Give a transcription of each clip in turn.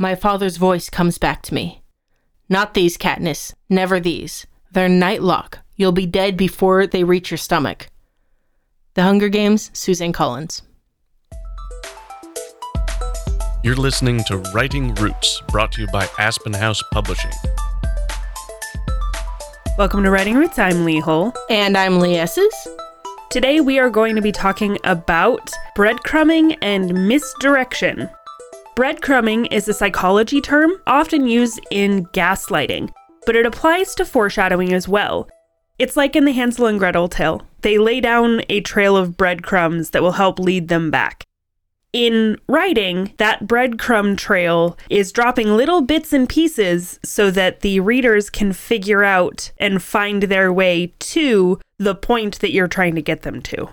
my father's voice comes back to me. Not these, Katniss. Never these. They're nightlock. You'll be dead before they reach your stomach. The Hunger Games, Suzanne Collins. You're listening to Writing Roots, brought to you by Aspen House Publishing. Welcome to Writing Roots. I'm Lee Hull. And I'm Lee Esses. Today we are going to be talking about breadcrumbing and misdirection. Breadcrumbing is a psychology term often used in gaslighting, but it applies to foreshadowing as well. It's like in the Hansel and Gretel tale. They lay down a trail of breadcrumbs that will help lead them back. In writing, that breadcrumb trail is dropping little bits and pieces so that the readers can figure out and find their way to the point that you're trying to get them to.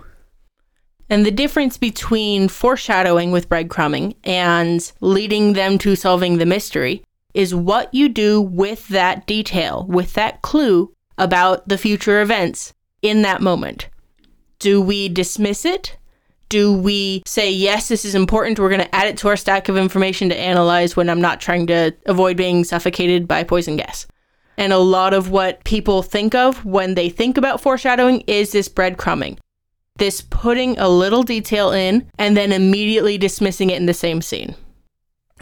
And the difference between foreshadowing with breadcrumbing and leading them to solving the mystery is what you do with that detail, with that clue about the future events in that moment. Do we dismiss it? Do we say, yes, this is important, we're going to add it to our stack of information to analyze when I'm not trying to avoid being suffocated by poison gas? And a lot of what people think of when they think about foreshadowing is this breadcrumbing. This putting a little detail in and then immediately dismissing it in the same scene.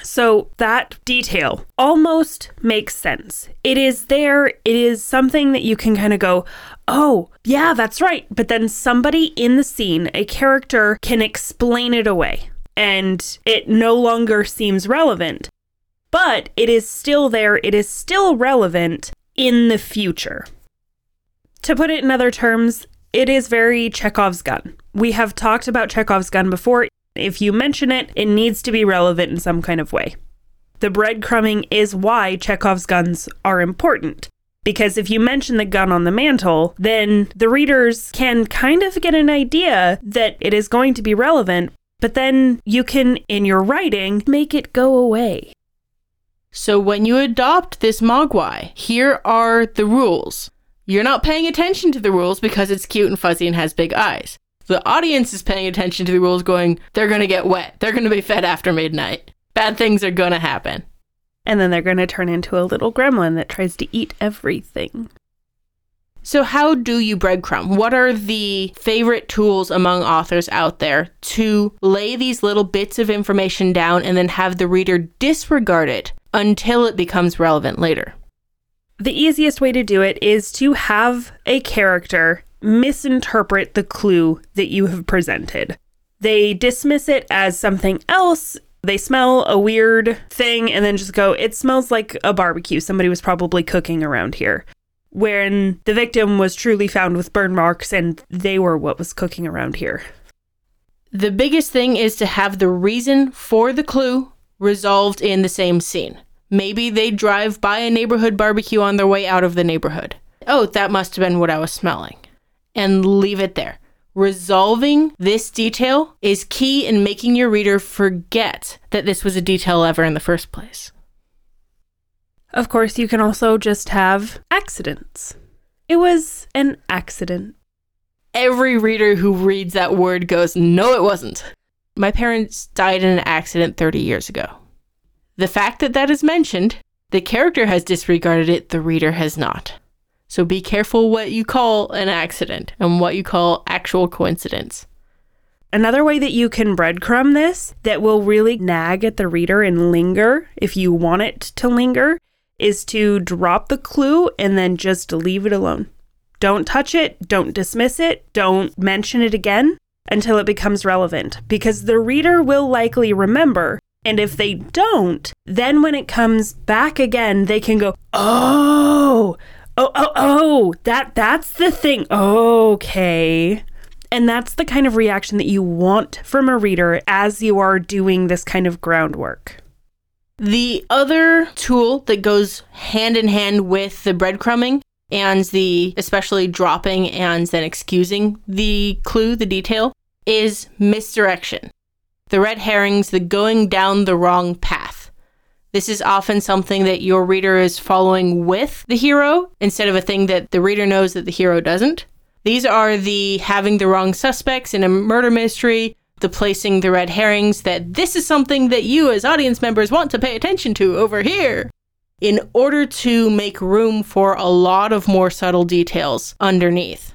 So that detail almost makes sense. It is there, it is something that you can kind of go, oh, yeah, that's right. But then somebody in the scene, a character, can explain it away and it no longer seems relevant. But it is still there, it is still relevant in the future. To put it in other terms, it is very Chekhov's gun. We have talked about Chekhov's gun before. If you mention it, it needs to be relevant in some kind of way. The breadcrumbing is why Chekhov's guns are important. Because if you mention the gun on the mantle, then the readers can kind of get an idea that it is going to be relevant, but then you can, in your writing, make it go away. So when you adopt this Mogwai, here are the rules. You're not paying attention to the rules because it's cute and fuzzy and has big eyes. The audience is paying attention to the rules, going, they're going to get wet. They're going to be fed after midnight. Bad things are going to happen. And then they're going to turn into a little gremlin that tries to eat everything. So, how do you breadcrumb? What are the favorite tools among authors out there to lay these little bits of information down and then have the reader disregard it until it becomes relevant later? The easiest way to do it is to have a character misinterpret the clue that you have presented. They dismiss it as something else. They smell a weird thing and then just go, it smells like a barbecue. Somebody was probably cooking around here. When the victim was truly found with burn marks and they were what was cooking around here. The biggest thing is to have the reason for the clue resolved in the same scene. Maybe they drive by a neighborhood barbecue on their way out of the neighborhood. Oh, that must have been what I was smelling and leave it there. Resolving this detail is key in making your reader forget that this was a detail ever in the first place. Of course, you can also just have accidents. It was an accident. Every reader who reads that word goes, No, it wasn't. My parents died in an accident 30 years ago. The fact that that is mentioned, the character has disregarded it, the reader has not. So be careful what you call an accident and what you call actual coincidence. Another way that you can breadcrumb this that will really nag at the reader and linger if you want it to linger is to drop the clue and then just leave it alone. Don't touch it, don't dismiss it, don't mention it again until it becomes relevant because the reader will likely remember. And if they don't, then when it comes back again, they can go, Oh, oh, oh, oh, that that's the thing. Okay. And that's the kind of reaction that you want from a reader as you are doing this kind of groundwork. The other tool that goes hand in hand with the breadcrumbing and the especially dropping and then excusing the clue, the detail, is misdirection. The red herrings, the going down the wrong path. This is often something that your reader is following with the hero instead of a thing that the reader knows that the hero doesn't. These are the having the wrong suspects in a murder mystery, the placing the red herrings that this is something that you as audience members want to pay attention to over here in order to make room for a lot of more subtle details underneath.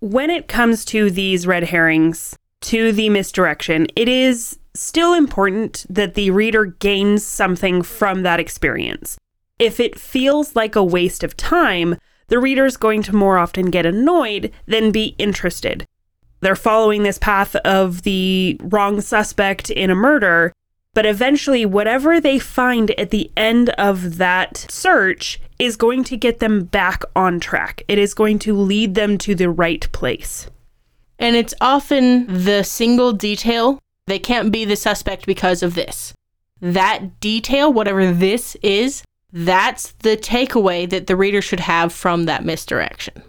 When it comes to these red herrings, to the misdirection, it is still important that the reader gains something from that experience. If it feels like a waste of time, the reader is going to more often get annoyed than be interested. They're following this path of the wrong suspect in a murder, but eventually, whatever they find at the end of that search is going to get them back on track. It is going to lead them to the right place. And it's often the single detail. They can't be the suspect because of this. That detail, whatever this is, that's the takeaway that the reader should have from that misdirection.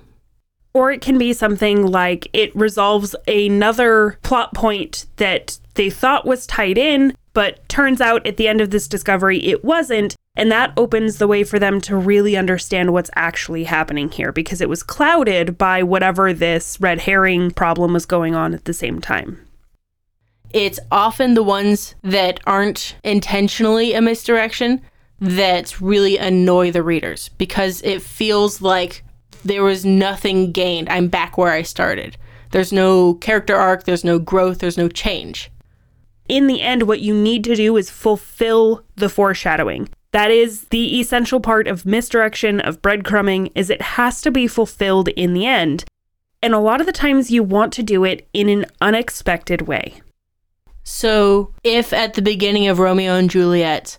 Or it can be something like it resolves another plot point that they thought was tied in, but turns out at the end of this discovery it wasn't. And that opens the way for them to really understand what's actually happening here because it was clouded by whatever this red herring problem was going on at the same time. It's often the ones that aren't intentionally a misdirection that really annoy the readers because it feels like there was nothing gained. I'm back where I started. There's no character arc, there's no growth, there's no change. In the end, what you need to do is fulfill the foreshadowing. That is the essential part of misdirection, of breadcrumbing, is it has to be fulfilled in the end. And a lot of the times you want to do it in an unexpected way. So, if at the beginning of Romeo and Juliet,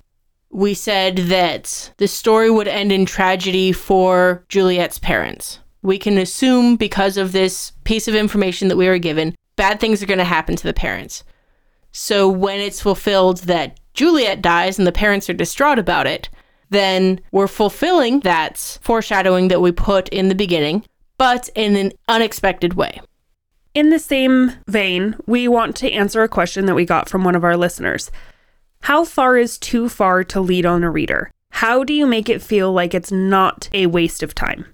we said that the story would end in tragedy for Juliet's parents. We can assume, because of this piece of information that we were given, bad things are going to happen to the parents. So when it's fulfilled that Juliet dies and the parents are distraught about it, then we're fulfilling that foreshadowing that we put in the beginning, but in an unexpected way. In the same vein, we want to answer a question that we got from one of our listeners. How far is too far to lead on a reader? How do you make it feel like it's not a waste of time?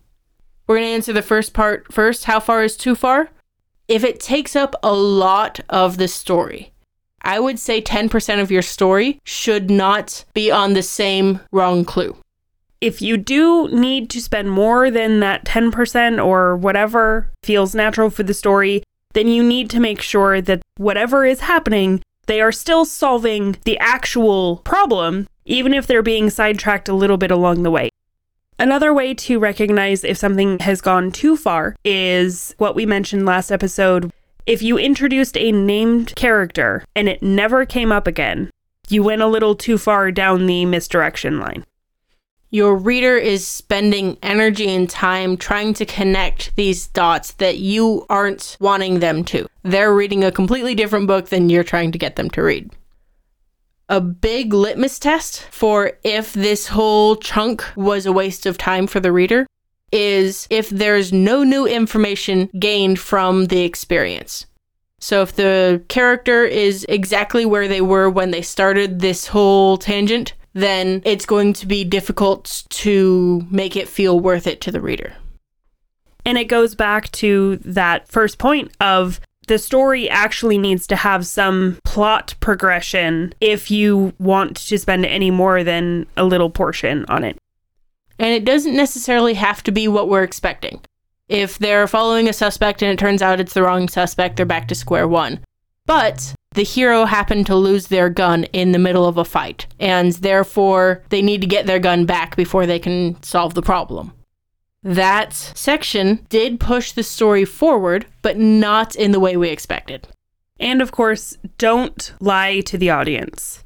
We're going to answer the first part first. How far is too far? If it takes up a lot of the story, I would say 10% of your story should not be on the same wrong clue. If you do need to spend more than that 10% or whatever feels natural for the story, then you need to make sure that whatever is happening they are still solving the actual problem, even if they're being sidetracked a little bit along the way. Another way to recognize if something has gone too far is what we mentioned last episode. If you introduced a named character and it never came up again, you went a little too far down the misdirection line. Your reader is spending energy and time trying to connect these dots that you aren't wanting them to. They're reading a completely different book than you're trying to get them to read. A big litmus test for if this whole chunk was a waste of time for the reader is if there's no new information gained from the experience. So if the character is exactly where they were when they started this whole tangent, then it's going to be difficult to make it feel worth it to the reader. And it goes back to that first point of the story actually needs to have some plot progression if you want to spend any more than a little portion on it. And it doesn't necessarily have to be what we're expecting. If they're following a suspect and it turns out it's the wrong suspect, they're back to square one. But the hero happened to lose their gun in the middle of a fight, and therefore they need to get their gun back before they can solve the problem. That section did push the story forward, but not in the way we expected. And of course, don't lie to the audience.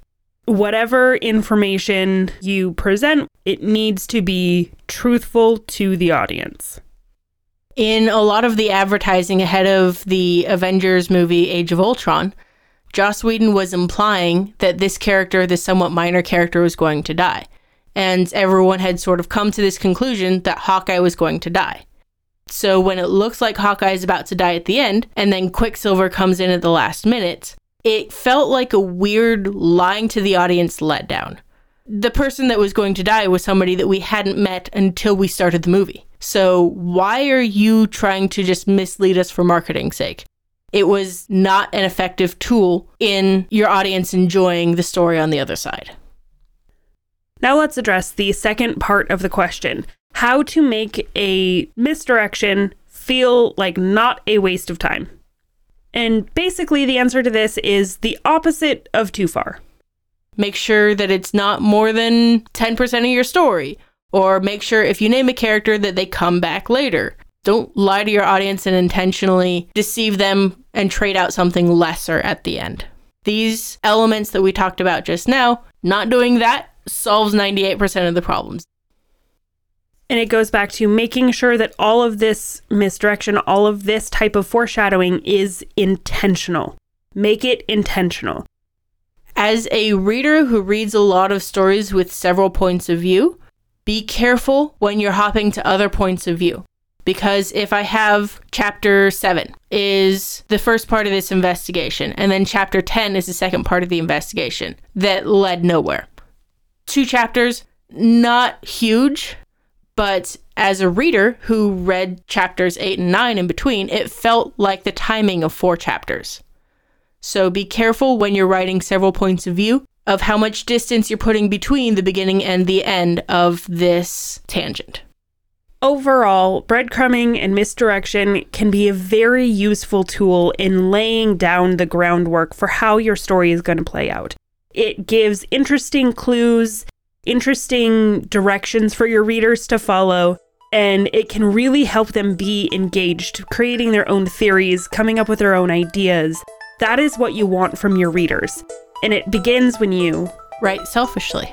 Whatever information you present, it needs to be truthful to the audience. In a lot of the advertising ahead of the Avengers movie Age of Ultron, Joss Whedon was implying that this character, this somewhat minor character, was going to die. And everyone had sort of come to this conclusion that Hawkeye was going to die. So when it looks like Hawkeye is about to die at the end, and then Quicksilver comes in at the last minute, it felt like a weird lying to the audience letdown. The person that was going to die was somebody that we hadn't met until we started the movie. So why are you trying to just mislead us for marketing's sake? It was not an effective tool in your audience enjoying the story on the other side. Now let's address the second part of the question how to make a misdirection feel like not a waste of time. And basically, the answer to this is the opposite of too far. Make sure that it's not more than 10% of your story, or make sure if you name a character that they come back later. Don't lie to your audience and intentionally deceive them and trade out something lesser at the end. These elements that we talked about just now, not doing that solves 98% of the problems. And it goes back to making sure that all of this misdirection, all of this type of foreshadowing is intentional. Make it intentional. As a reader who reads a lot of stories with several points of view, be careful when you're hopping to other points of view. Because if I have chapter 7 is the first part of this investigation, and then chapter 10 is the second part of the investigation that led nowhere. Two chapters, not huge, but as a reader who read chapters 8 and 9 in between, it felt like the timing of four chapters. So be careful when you're writing several points of view of how much distance you're putting between the beginning and the end of this tangent. Overall, breadcrumbing and misdirection can be a very useful tool in laying down the groundwork for how your story is going to play out. It gives interesting clues interesting directions for your readers to follow, and it can really help them be engaged, creating their own theories, coming up with their own ideas. That is what you want from your readers. And it begins when you write selfishly.